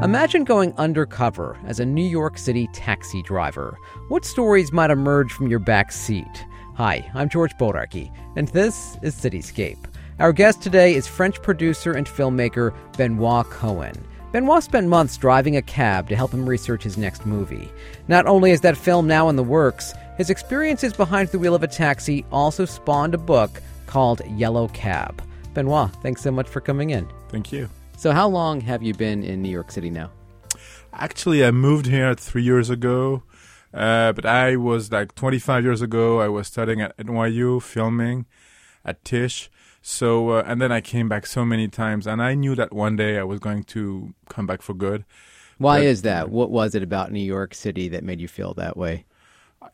Imagine going undercover as a New York City taxi driver. What stories might emerge from your back seat? Hi, I'm George Bodarky, and this is Cityscape. Our guest today is French producer and filmmaker Benoit Cohen. Benoit spent months driving a cab to help him research his next movie. Not only is that film now in the works, his experiences behind the wheel of a taxi also spawned a book called Yellow Cab. Benoit, thanks so much for coming in. Thank you. So, how long have you been in New York City now? Actually, I moved here three years ago, uh, but I was like 25 years ago. I was studying at NYU, filming at Tisch. So, uh, and then I came back so many times, and I knew that one day I was going to come back for good. Why but, is that? What was it about New York City that made you feel that way?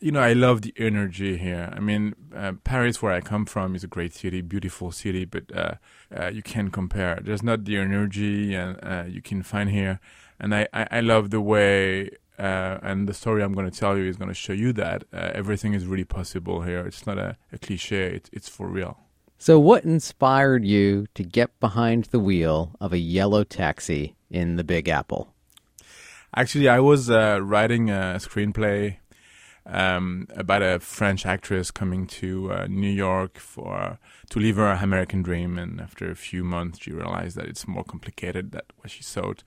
You know, I love the energy here. I mean, uh, Paris, where I come from, is a great city, beautiful city, but uh, uh, you can't compare. There's not the energy and uh, you can find here, and I, I, I love the way. Uh, and the story I'm going to tell you is going to show you that uh, everything is really possible here. It's not a, a cliche; it's it's for real. So, what inspired you to get behind the wheel of a yellow taxi in the Big Apple? Actually, I was writing a screenplay um, about a French actress coming to uh, New York for to live her American dream, and after a few months, she realized that it's more complicated than what she thought,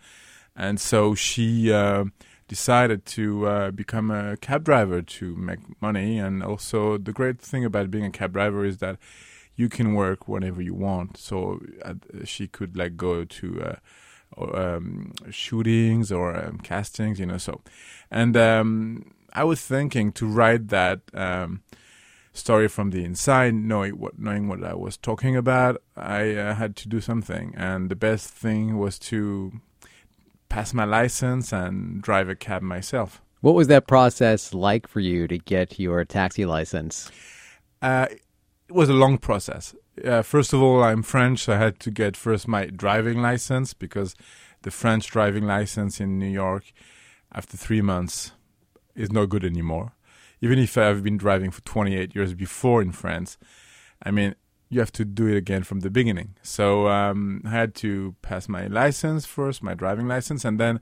and so she uh, decided to uh, become a cab driver to make money. And also, the great thing about being a cab driver is that you can work whenever you want. So uh, she could like go to. Uh, um, shootings or um, castings, you know. So, and um, I was thinking to write that um, story from the inside, knowing what knowing what I was talking about. I uh, had to do something, and the best thing was to pass my license and drive a cab myself. What was that process like for you to get your taxi license? Uh, it was a long process. Uh, first of all, I'm French, so I had to get first my driving license because the French driving license in New York, after three months, is not good anymore. Even if I've been driving for 28 years before in France, I mean, you have to do it again from the beginning. So um, I had to pass my license first, my driving license, and then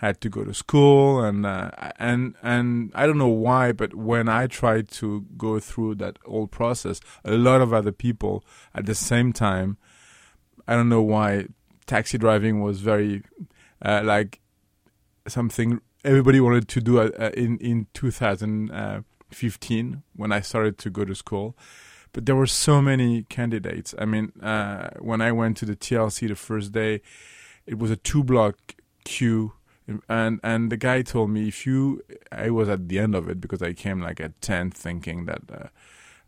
I had to go to school. And uh, and and I don't know why, but when I tried to go through that whole process, a lot of other people at the same time. I don't know why taxi driving was very uh, like something everybody wanted to do uh, in in 2015 when I started to go to school. But there were so many candidates. I mean, uh, when I went to the TLC the first day, it was a two block queue, and and the guy told me if you, I was at the end of it because I came like at ten, thinking that. Uh,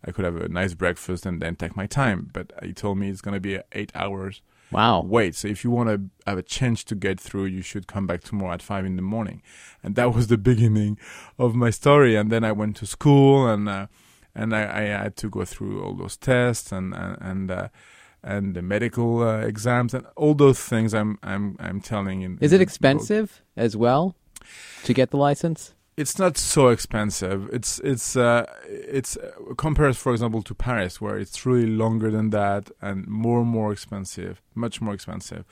I could have a nice breakfast and then take my time. But he told me it's going to be eight hours Wow. Wait, so if you want to have a chance to get through, you should come back tomorrow at five in the morning. And that was the beginning of my story. And then I went to school and, uh, and I, I, had to go through all those tests and, and, and, uh, and the medical uh, exams and all those things I'm, I'm, I'm telling you. Is it expensive as well to get the license? It's not so expensive. It's it's uh, it's uh, compared, for example, to Paris, where it's really longer than that and more and more expensive, much more expensive.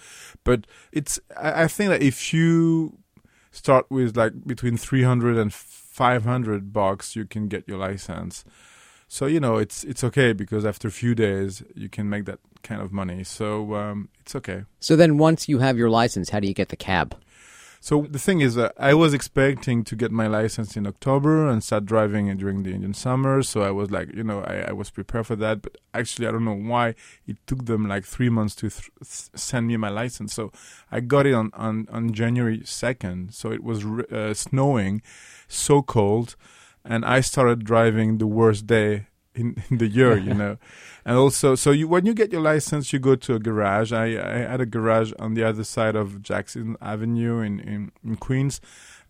But it's I, I think that if you start with like between 300 and 500 bucks, you can get your license. So you know it's it's okay because after a few days you can make that kind of money. So um, it's okay. So then, once you have your license, how do you get the cab? So the thing is, uh, I was expecting to get my license in October and start driving during the Indian summer. So I was like, you know, I, I was prepared for that. But actually, I don't know why it took them like three months to th- send me my license. So I got it on on, on January second. So it was uh, snowing, so cold, and I started driving the worst day in, in the year, you know. And also, so you, when you get your license, you go to a garage. I, I had a garage on the other side of Jackson Avenue in, in, in Queens.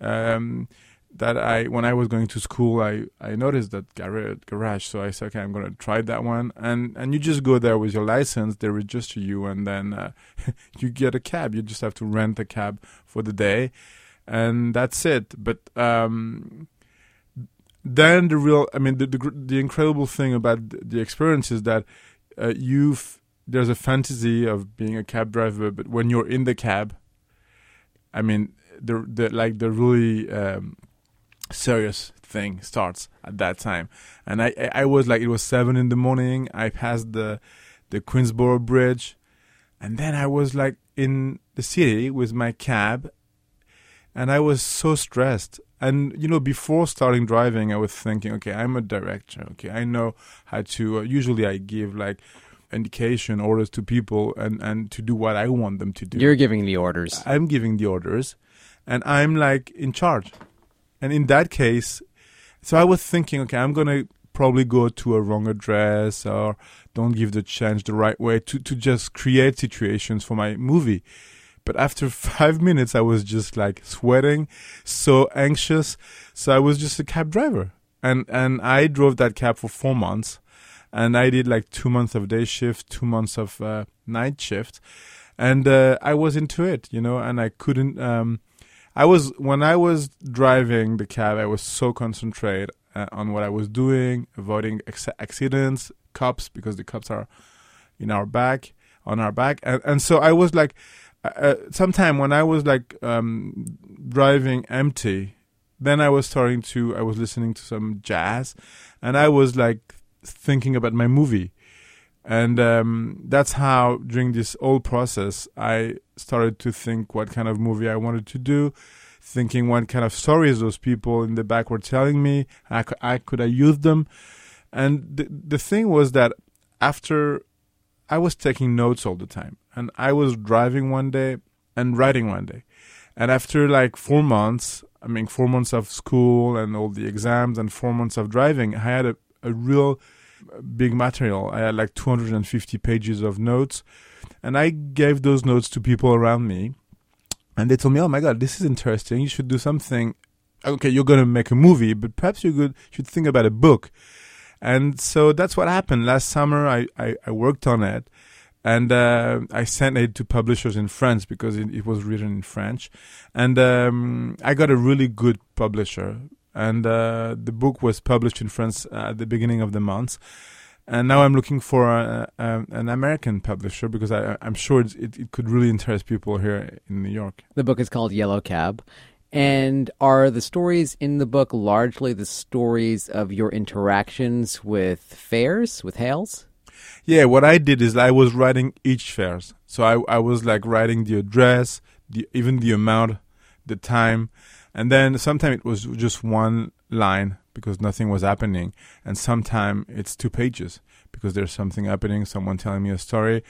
Um, that I, when I was going to school, I, I noticed that garage. So I said, okay, I'm going to try that one. And, and you just go there with your license, they register you, and then uh, you get a cab. You just have to rent a cab for the day. And that's it. But, um, then the real i mean the, the, the incredible thing about the experience is that uh, you've there's a fantasy of being a cab driver but when you're in the cab I mean, the the like the really um, serious thing starts at that time. And I I was like it was seven in the morning. I passed the the Queensboro Bridge, and then I was like in the city with my cab, and I was so stressed. And you know, before starting driving, I was thinking, okay, I'm a director. Okay, I know how to. Uh, usually, I give like indication orders to people and and to do what I want them to do. You're giving the orders. I'm giving the orders, and I'm like in charge. And in that case, so I was thinking, okay, I'm gonna probably go to a wrong address or don't give the change the right way to to just create situations for my movie. But after five minutes, I was just like sweating, so anxious. So I was just a cab driver, and and I drove that cab for four months, and I did like two months of day shift, two months of uh, night shift, and uh, I was into it, you know, and I couldn't. Um, I was when I was driving the cab, I was so concentrated uh, on what I was doing, avoiding ex- accidents, cops because the cops are in our back, on our back, and and so I was like, uh, uh sometime when I was like um, driving empty, then I was starting to I was listening to some jazz, and I was like thinking about my movie. And um, that's how, during this whole process, I started to think what kind of movie I wanted to do, thinking what kind of stories those people in the back were telling me. How I, could I use them? And the, the thing was that after I was taking notes all the time, and I was driving one day and writing one day. And after like four months, I mean, four months of school and all the exams and four months of driving, I had a, a real big material. I had like 250 pages of notes, and I gave those notes to people around me, and they told me, "Oh my God, this is interesting. You should do something. Okay, you're gonna make a movie, but perhaps you could should think about a book." And so that's what happened. Last summer, I, I, I worked on it, and uh, I sent it to publishers in France because it, it was written in French, and um, I got a really good publisher and uh, the book was published in France at the beginning of the month. And now I'm looking for a, a, an American publisher because I, am sure it, it could really interest people here in New York. The book is called Yellow Cab. And are the stories in the book largely the stories of your interactions with fares, with hails? Yeah, what I did is I was writing each fares. So I, I was like writing the address, the, even the amount, the time, and then sometimes it was just one line because nothing was happening, and sometimes it's two pages because there's something happening, someone telling me a story.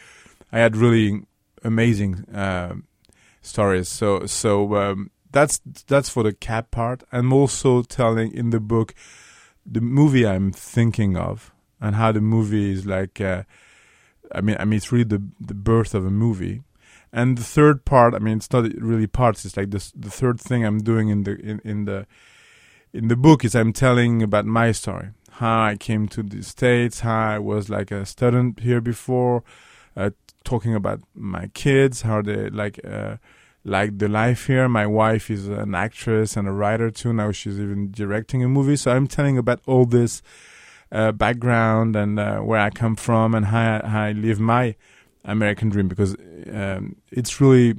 I had really amazing uh, stories. So so um, that's that's for the cat part. I'm also telling in the book the movie I'm thinking of and how the movie is like. Uh, I mean, I mean, it's really the the birth of a movie. And the third part, I mean, it's not really parts. It's like this. The third thing I'm doing in the in, in the in the book is I'm telling about my story, how I came to the states, how I was like a student here before, uh, talking about my kids, how they like uh, like the life here. My wife is an actress and a writer too. Now she's even directing a movie. So I'm telling about all this uh, background and uh, where I come from and how, how I live my American Dream because um, it's really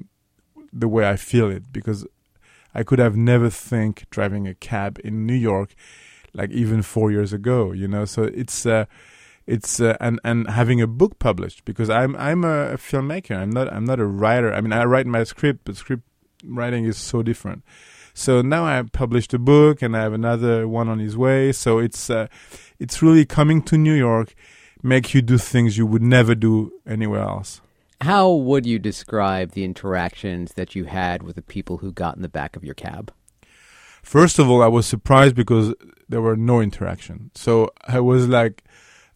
the way I feel it. Because I could have never think driving a cab in New York, like even four years ago. You know, so it's uh, it's uh, and and having a book published because I'm I'm a, a filmmaker. I'm not I'm not a writer. I mean, I write my script, but script writing is so different. So now I published a book and I have another one on his way. So it's uh, it's really coming to New York make you do things you would never do anywhere else. How would you describe the interactions that you had with the people who got in the back of your cab? First of all, I was surprised because there were no interaction. So I was like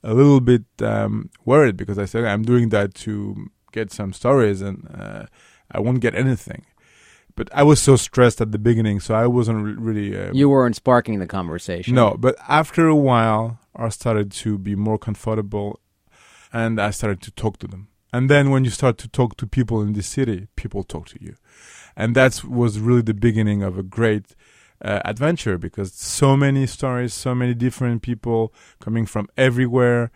a little bit um, worried because I said I'm doing that to get some stories and uh, I won't get anything. But I was so stressed at the beginning, so I wasn't re- really. Uh, you weren't sparking the conversation. No, but after a while, I started to be more comfortable and I started to talk to them. And then when you start to talk to people in the city, people talk to you. And that was really the beginning of a great uh, adventure because so many stories, so many different people coming from everywhere,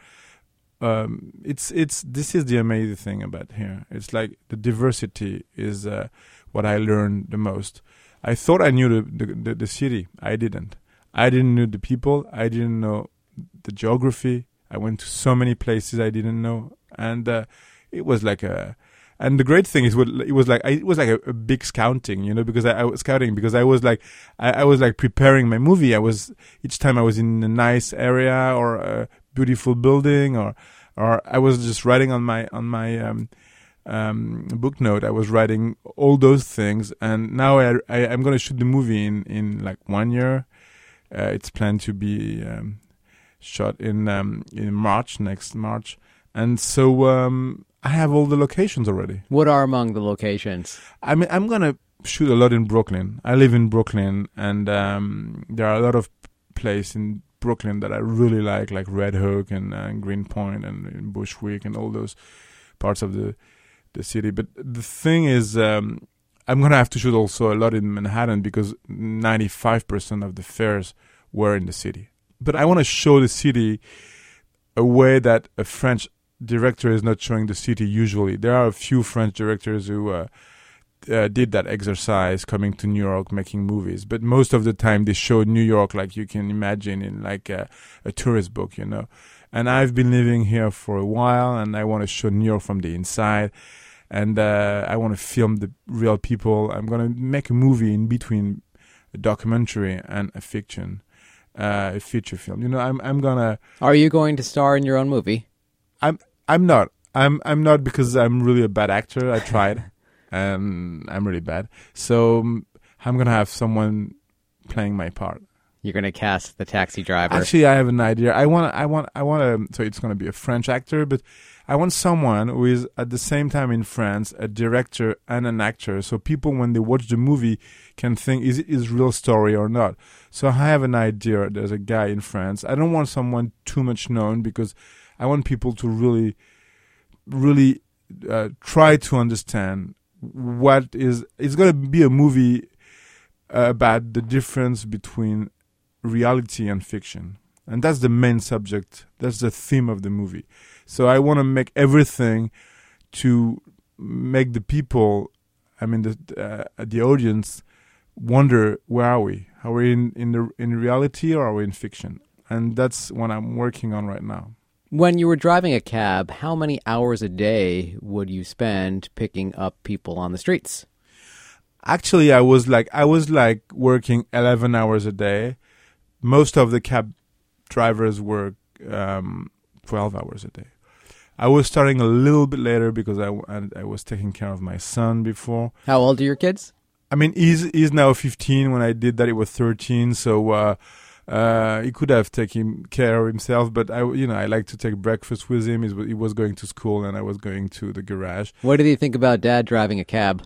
um, it's it's this is the amazing thing about here. It's like the diversity is uh, what I learned the most. I thought I knew the, the, the, the city. I didn't. I didn't know the people. I didn't know the geography. I went to so many places I didn't know, and uh, it was like a. And the great thing is, it was like. It was like a, a, big scouting, you know, because I, I, was scouting because I was like, I, I, was like preparing my movie. I was each time I was in a nice area or a beautiful building, or or I was just writing on my on my um, um, book note. I was writing all those things, and now I, I am going to shoot the movie in in like one year. Uh, it's planned to be um, shot in um, in March next March, and so um, I have all the locations already. What are among the locations? I mean, I'm gonna shoot a lot in Brooklyn. I live in Brooklyn, and um, there are a lot of places in Brooklyn that I really like, like Red Hook and, uh, Greenpoint and, Bushwick and all those parts of the the city. But the thing is, um, I'm gonna have to shoot also a lot in Manhattan because 95% of the fares were in the city. But I want to show the city a way that a French director is not showing the city usually. There are a few French directors who uh, uh, did that exercise coming to New York making movies, but most of the time they show New York like you can imagine in like a, a tourist book, you know. And I've been living here for a while, and I want to show New York from the inside, and uh, I want to film the real people. I'm gonna make a movie in between a documentary and a fiction, uh, a feature film. You know, I'm I'm gonna. Are you going to star in your own movie? I'm I'm not. I'm I'm not because I'm really a bad actor. I tried. and I'm really bad. So um, I'm gonna have someone playing my part. You're gonna cast the taxi driver. Actually, I have an idea. I want, I want, I want to. So it's gonna be a French actor, but I want someone who is at the same time in France a director and an actor. So people, when they watch the movie, can think is it his real story or not. So I have an idea. There's a guy in France. I don't want someone too much known because I want people to really, really uh, try to understand what is it's to be a movie uh, about the difference between reality and fiction and that's the main subject. That's the theme of the movie. So i want to make everything to make the people i mean the uh, the audience wonder where are we? Are we in in the in reality or are we in fiction? And that's what i'm working on right now. When you were driving a cab, how many hours a day would you spend picking up people on the streets? Actually, I was like I was like working 11 hours a day. Most of the cab drivers work um, 12 hours a day. I was starting a little bit later because I, I, I was taking care of my son before. How old are your kids? I mean, he's he's now 15. When I did that, he was 13. So uh, uh, he could have taken care of himself, but I, you know, I like to take breakfast with him. He was going to school, and I was going to the garage. What did he think about dad driving a cab?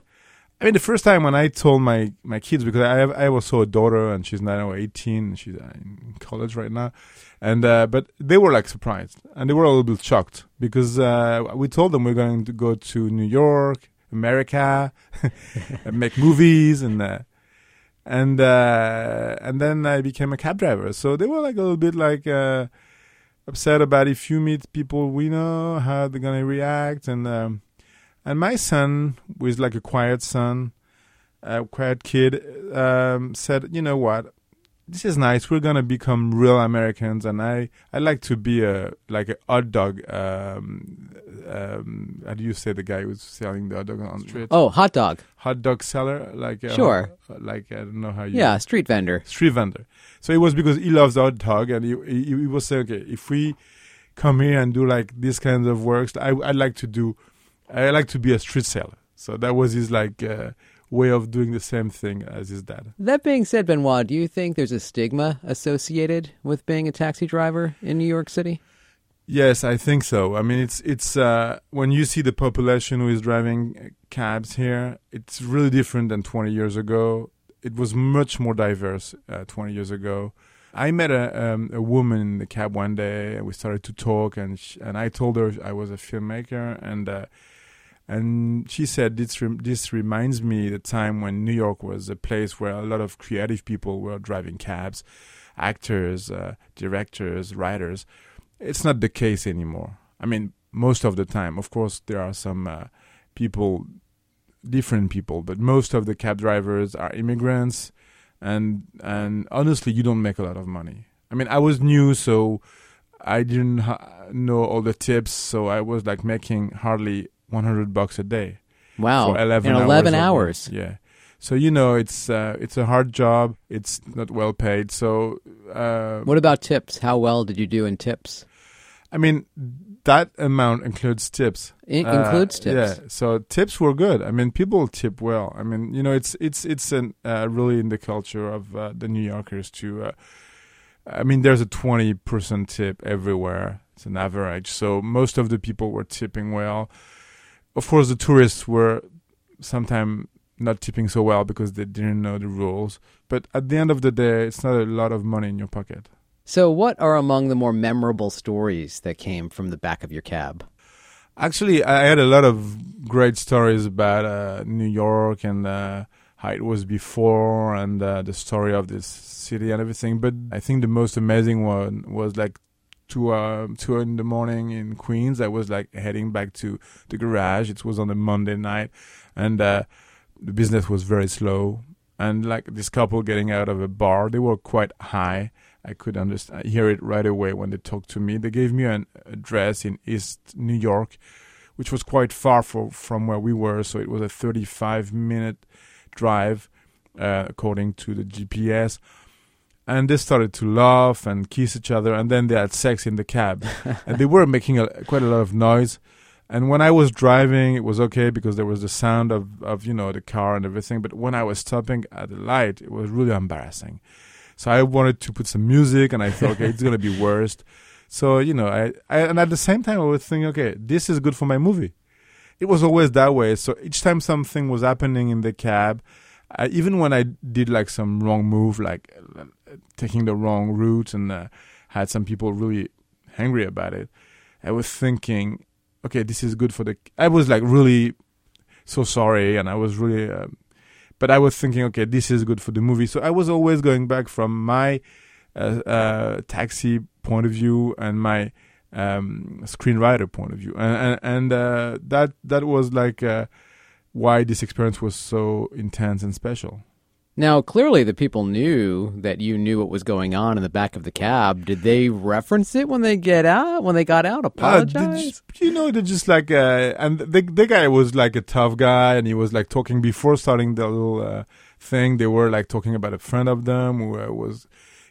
I mean, the first time when I told my, my kids because I have I also a daughter and she's now eighteen and she's in college right now, and uh, but they were like surprised and they were a little bit shocked because uh, we told them we're going to go to New York, America, and make movies and uh, and uh, and then I became a cab driver. So they were like a little bit like uh, upset about if you meet people we know how they're gonna react, and um, and my son was like a quiet son, a quiet kid, um, said, you know what, this is nice. We're gonna become real Americans, and I I like to be a like a hot dog. Um, um, how do you say the guy who's selling the hot dog on the street? Oh, hot dog. Hot dog seller, like sure, hot, like I don't know how you. Yeah, street vendor. Street vendor. So it was because he loves hot dog, and he he, he was saying, okay, if we come here and do like these kinds of works, I I like to do, I like to be a street seller. So that was his like. Uh, way of doing the same thing as his dad. That being said, Benoit, do you think there's a stigma associated with being a taxi driver in New York City? Yes, I think so. I mean, it's it's uh, when you see the population who is driving cabs here, it's really different than 20 years ago. It was much more diverse uh, 20 years ago. I met a um, a woman in the cab one day, and we started to talk, and she, and I told her I was a filmmaker, and uh, and she said, this, this reminds me the time when New York was a place where a lot of creative people were driving cabs, actors, uh, directors, writers. It's not the case anymore. I mean, most of the time. Of course, there are some uh, people, different people, but most of the cab drivers are immigrants, and and honestly, you don't make a lot of money. I mean, I was new, so I didn't ha- know all the tips, so I was like making hardly 100 bucks a day. Wow, for 11 in hours. 11 of work. hours. Yeah. So you know, it's uh, it's a hard job. It's not well paid. So uh, What about tips? How well did you do in tips? I mean, that amount includes tips. In- Uh, includes tips. Yeah. So tips were good. I mean, people tip well. I mean, you know, it's it's it's an, uh, really in the culture of uh, the New Yorkers to. Uh, I mean, there's a twenty percent tip everywhere. It's an average. So most of the people were tipping well. Of course, the tourists were sometimes not tipping so well because they didn't know the rules. But at the end of the day, it's not a lot of money in your pocket. So, what are among the more memorable stories that came from the back of your cab? Actually, I had a lot of great stories about uh, New York and uh, how it was before and uh, the story of this city and everything. But I think the most amazing one was like two uh, two in the morning in Queens. I was like heading back to the garage. It was on a Monday night, and uh, the business was very slow. And like this couple getting out of a bar, they were quite high. I could understand, hear it right away when they talked to me. They gave me an address in East New York, which was quite far for, from where we were. So it was a 35 minute drive, uh, according to the GPS. And they started to laugh and kiss each other, and then they had sex in the cab. and they were making a, quite a lot of noise. And when I was driving, it was okay because there was the sound of, of you know the car and everything. But when I was stopping at the light, it was really embarrassing. So I wanted to put some music, and I thought, okay, it's gonna be worst. So you know, I, I and at the same time, I was thinking, okay, this is good for my movie. It was always that way. So each time something was happening in the cab, I, even when I did like some wrong move, like uh, taking the wrong route, and uh, had some people really angry about it, I was thinking, okay, this is good for the. I was like really so sorry, and I was really. Um, but I was thinking, okay, this is good for the movie. So I was always going back from my uh, uh, taxi point of view and my um, screenwriter point of view, and and, and uh, that that was like uh, why this experience was so intense and special. Now, clearly, the people knew that you knew what was going on in the back of the cab. Did they reference it when they get out? When they got out, Uh, apologize? just- you know, they're just like, uh, and the the guy was like a tough guy, and he was like talking before starting the little uh, thing. They were like talking about a friend of them who uh, was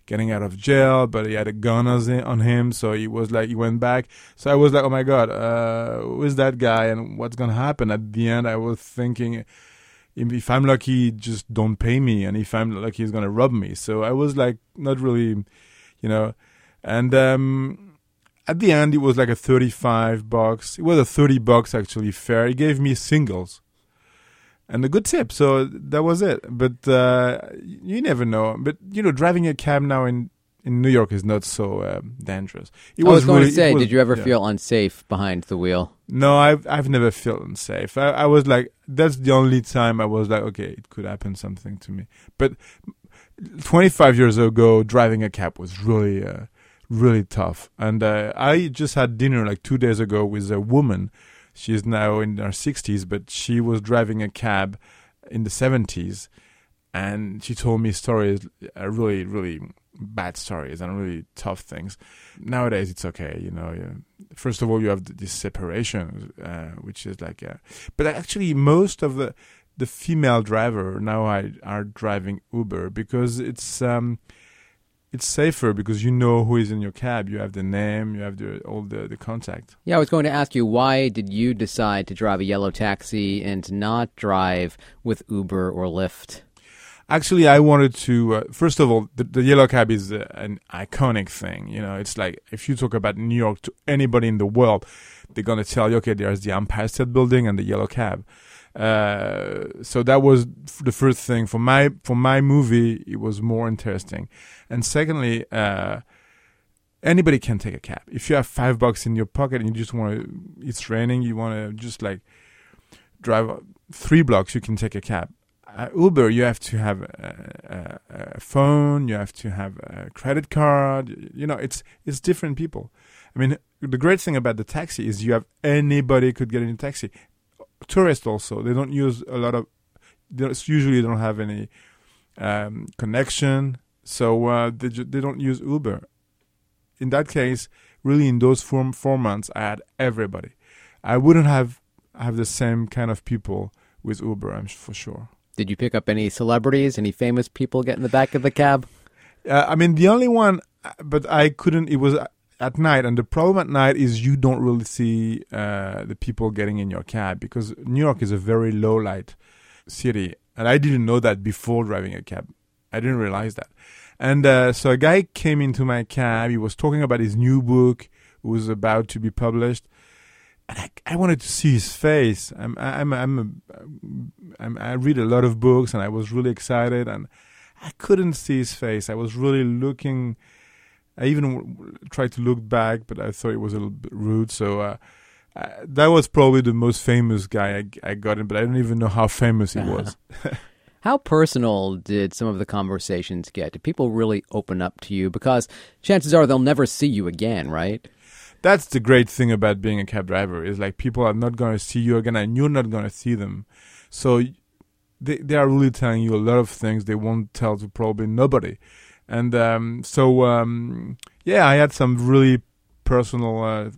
getting out of jail, but he had a gun on him, so he was like, he went back. So I was like, oh my god, uh, who is that guy, and what's gonna happen? At the end, I was thinking. If I'm lucky, just don't pay me, and if I'm lucky, he's gonna rob me. So I was like, not really, you know, and um, at the end it was like a 35 bucks it was a 30 bucks actually fare he gave me singles and a good tip. So that was it. But uh, you never know. But you know driving a cab now in in new york is not so um, dangerous. It I was going really- to say, was- did you ever yeah. feel unsafe behind the wheel? no i've i've never felt unsafe. I, I was like that's the only time i was like okay it could happen something to me. But 25 years ago driving a cab was really uh, really tough. And uh, i just had dinner like two days ago with a woman she's now in her 60s but she was driving a cab in the 70s and she told me stories uh, really really bad stories and really tough things nowadays it's okay you know yeah. first of all you have this separation uh, which is like uh, but actually most of the the female driver now I, are driving uber because it's um it's safer because you know who is in your cab you have the name you have the all the the contact Yeah, I was going to ask you, why did you decide to drive a yellow taxi and not drive with Uber or Lyft? Actually, I wanted to. Uh, first of all, the, the yellow cab is uh, an iconic thing. You know, it's like if you talk about New York to anybody in the world, they're gonna tell you, okay, there's the Empire State Building and the yellow cab. Uh, so that was the first thing for my for my movie. It was more interesting, and secondly, uh, anybody can take a cab. If you have five bucks in your pocket and you just want to, it's raining, you want to just like drive three blocks, you can take a cab uh, Uber, you have to have a, a, a phone, you have to have a credit card. You know, it's it's different people, I mean, the great thing about the taxi is you have anybody could get in a taxi. Tourists also they don't use a lot of. They usually don't have any um, connection, so uh, they ju- they don't use Uber. In that case, really, in those four four months, I had everybody. I wouldn't have have the same kind of people with Uber, I'm for sure. Did you pick up any celebrities, any famous people get in the back of the cab? Uh, I mean, the only one, but I couldn't. It was at night, and the problem at night is you don't really see uh, the people getting in your cab because New York is a very low light city, and I didn't know that before driving a cab. I didn't realize that, and uh, so a guy came into my cab. He was talking about his new book, was about to be published, and I, I wanted to see his face. I'm, I'm, I'm, a, I'm, I read a lot of books, and I was really excited, and I couldn't see his face. I was really looking I even tried to look back, but I thought it was a little bit rude. So uh, uh, that was probably the most famous guy I, I got in, but I don't even know how famous he was. How personal did some of the conversations get? Did people really open up to you? Because chances are they'll never see you again, right? That's the great thing about being a cab driver is like people are not going to see you again, and you're not going to see them. So they they are really telling you a lot of things they won't tell to probably nobody. And um, so, um, yeah, I had some really personal. Uh,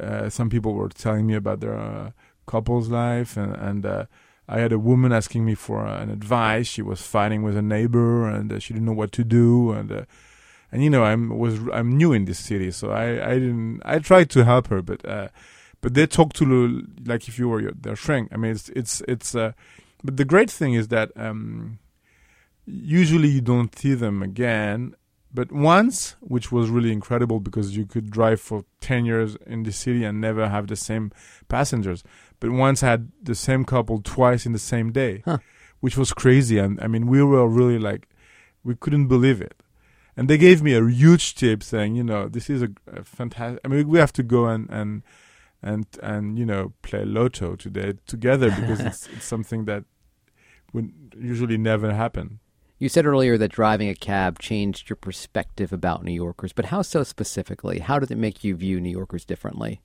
uh, some people were telling me about their uh, couple's life, and, and uh, I had a woman asking me for an advice. She was fighting with a neighbor, and uh, she didn't know what to do. And uh, and you know, I'm was I'm new in this city, so I I didn't. I tried to help her, but but they talk to like if you were their shrink. I mean, it's it's it's. but the great thing is that. Um, usually you don't see them again. But once, which was really incredible because you could drive for 10 years in the city and never have the same passengers. But once I had the same couple twice in the same day, huh. which was crazy. And I mean, we were really like, we couldn't believe it. And they gave me a huge tip saying, you know, this is a, a fantastic, I mean, we have to go and, and, and, and, you know, play lotto today together because it's, it's something that would usually never happen. You said earlier that driving a cab changed your perspective about New Yorkers, but how so specifically? How did it make you view New Yorkers differently?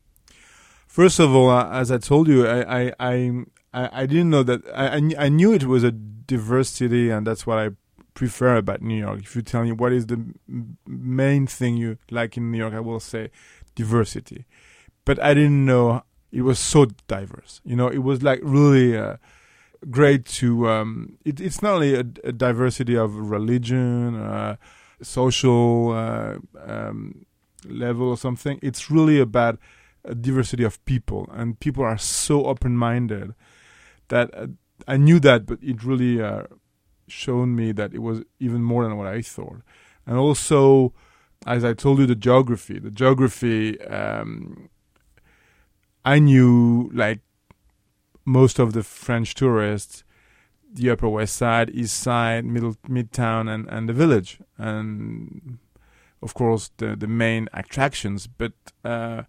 First of all, uh, as I told you, I I, I, I didn't know that I, I knew it was a diverse city, and that's what I prefer about New York. If you tell me what is the main thing you like in New York, I will say diversity. But I didn't know it was so diverse. You know, it was like really. Uh, great to um, it, it's not only a, a, diversity of religion uh, social uh, um, level or something it's really about a diversity of people. And people are so open-minded that uh, i knew that but it really uh, shown me that it was even more than what i thought. And also as i told you the geography. The geography um, i knew like most of the French tourists, the Upper West Side, East Side, Middle Midtown, and and the Village, and of course the the main attractions. But uh,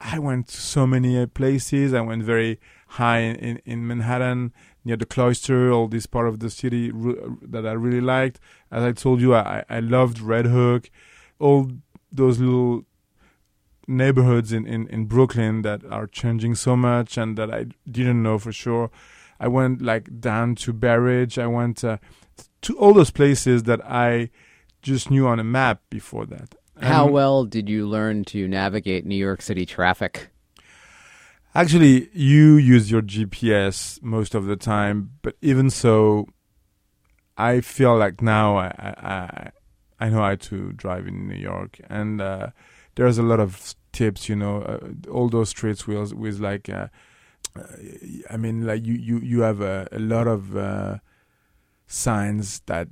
I went to so many uh, places. I went very high in, in, Manhattan, near the Cloister, all this part of the city that I really liked. As I told you, I, I loved Red Hook, all those little neighborhoods in, in, in Brooklyn that are changing so much and that I didn't know for sure. I went like down to Bay Ridge. I went uh, to all those places that I just knew on a map before that. How well did you learn to navigate New York City traffic? Actually, you use your GPS most of the time, but even so, I feel like now I I, I know how to drive in New York, and uh, there's a lot of tips, you know, uh, all those streets with with like, uh, uh, I mean, like you you you have a, a lot of uh, signs that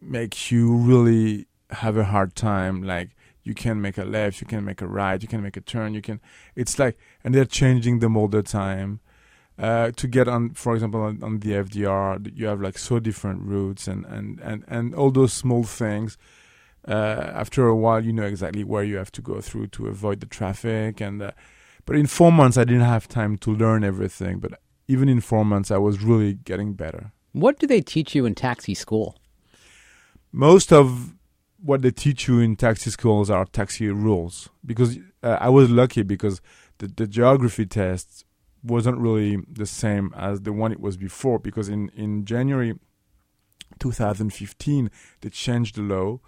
make you really have a hard time. Like you can make a left, you can make a right, you can make a turn, you can. It's like, and they're changing them all the time. Uh, to get on, for example, on, on, the FDR, you have like so different routes and, and, and, and all those small things uh, after a while, you know exactly where you have to go through to avoid the traffic. And uh, but in four months, I didn't have time to learn everything. But even in four months, I was really getting better. What do they teach you in taxi school? Most of what they teach you in taxi schools are taxi rules. Because uh, I was lucky because the, the geography test wasn't really the same as the one it was before. Because in, in January 2015, they changed the law.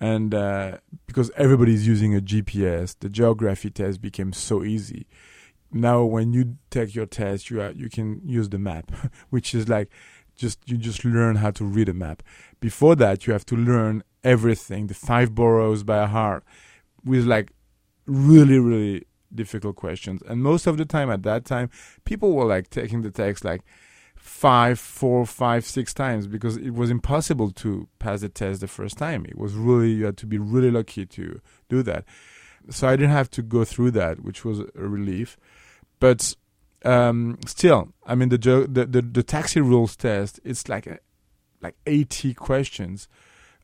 And uh, because everybody's using a GPS, the geography test became so easy. Now, when you take your test, you are, you can use the map, which is like just you just learn how to read a map. Before that, you have to learn everything, the five boroughs by heart, with like really really difficult questions. And most of the time, at that time, people were like taking the text like five, four, five, six times because it was impossible to pass the test the first time. It was really you had to be really lucky to do that. So I didn't have to go through that, which was a relief. But um, still, I mean, the, the, the the taxi rules test. It's like a, like eighty questions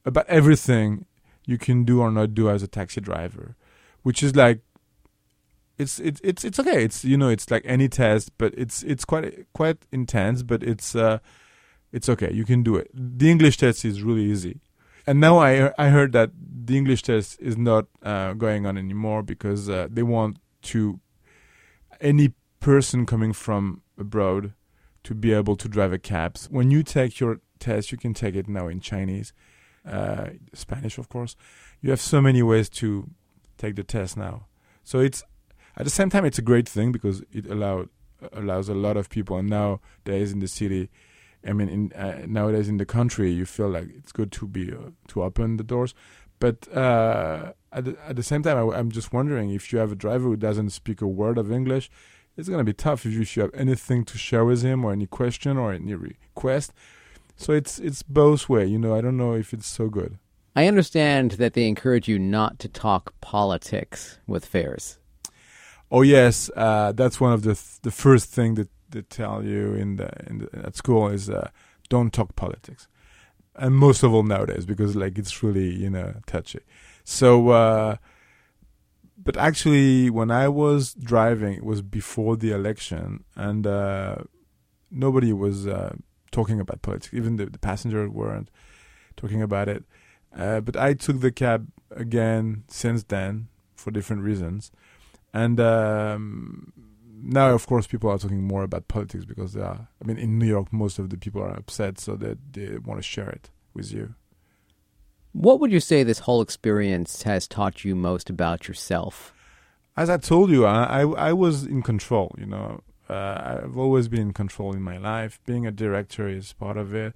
about everything you can do or not do as a taxi driver, which is like it's it's it's it's okay. It's you know it's like any test, but it's it's quite quite intense, but it's uh it's okay. You can do it. The English test is really easy. And now I I heard that the English test is not uh, going on anymore because uh, they want to any person coming from abroad to be able to drive a cab. When you take your test, you can take it now in Chinese, uh, Spanish, of course. You have so many ways to take the test now. So it's at the same time it's a great thing because it allowed allows a lot of people. And nowadays in the city, I mean, in, uh, nowadays in the country, you feel like it's good to be uh, to open the doors. But uh, at, the, at the same time, I, I'm just wondering if you have a driver who doesn't speak a word of English, it's going to be tough if you, if you have anything to share with him or any question or any request. So it's it's both way. You know, I don't know if it's so good. I understand that they encourage you not to talk politics with fares. Oh yes, uh, that's one of the th- the first thing that they tell you in the, in the at school is uh, don't talk politics, and most of all nowadays because like it's really you know touchy. So uh, but actually, when I was driving, it was before the election, and uh, nobody was uh, talking about politics. Even the, the passengers weren't talking about it. Uh, but I took the cab again since then for different reasons, and um, now, of course, people are talking more about politics because they are. I mean, in New York, most of the people are upset, so that they want to share it with you. What would you say this whole experience has taught you most about yourself? As I told you, I I, I was in control. You know, uh, I've always been in control in my life. Being a director is part of it,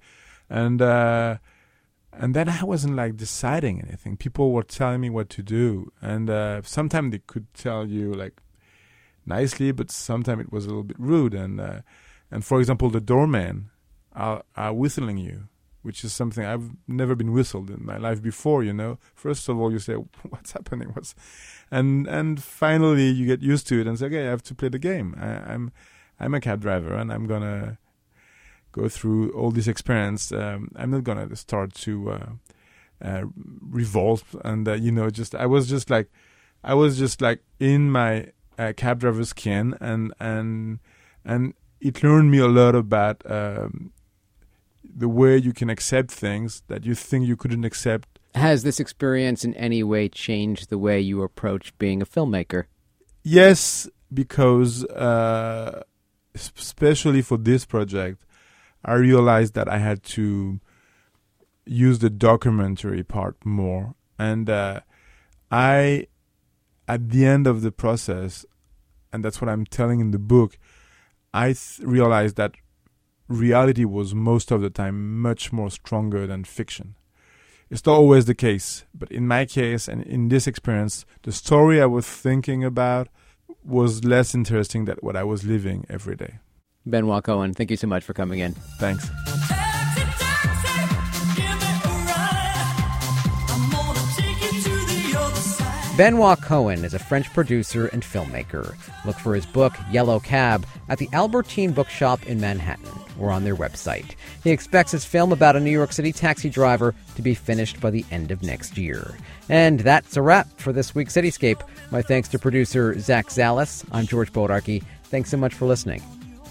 and uh, and then I wasn't like deciding anything. People were telling me what to do, and uh, sometimes they could tell you like nicely, but sometimes it was a little bit rude. And uh, and for example, the doorman are, are whistling you which is something I've never been whistled in my life before. You know, first of all, you say, "What's happening?" What's, and and finally you get used to it and say, "Okay, I have to play the game. I, I'm I'm a cab driver, and I'm gonna go through all this experience. Um, I'm not gonna start to uh, uh, revolt and uh, you know, just I was just like, I was just like in my uh, cab driver skin, and and and it learned me a lot about um, the way you can accept things that you think you couldn't accept. Has this experience in any way changed the way you approach being a filmmaker? Yes, because uh, especially for this project, I realized that I had to use the documentary part more. And uh, I, at the end of the process, and that's what I'm telling in the book, I th- realized that reality was most of the time much more stronger than fiction. It's not always the case, but in my case and in this experience, the story I was thinking about was less interesting than what I was living every day. Benoit Cohen, thank you so much for coming in. Thanks. Benoit Cohen is a French producer and filmmaker. Look for his book, Yellow Cab, at the Albertine Bookshop in Manhattan or on their website. He expects his film about a New York City taxi driver to be finished by the end of next year. And that's a wrap for this week's Cityscape. My thanks to producer Zach Zalis. I'm George Bodarky. Thanks so much for listening.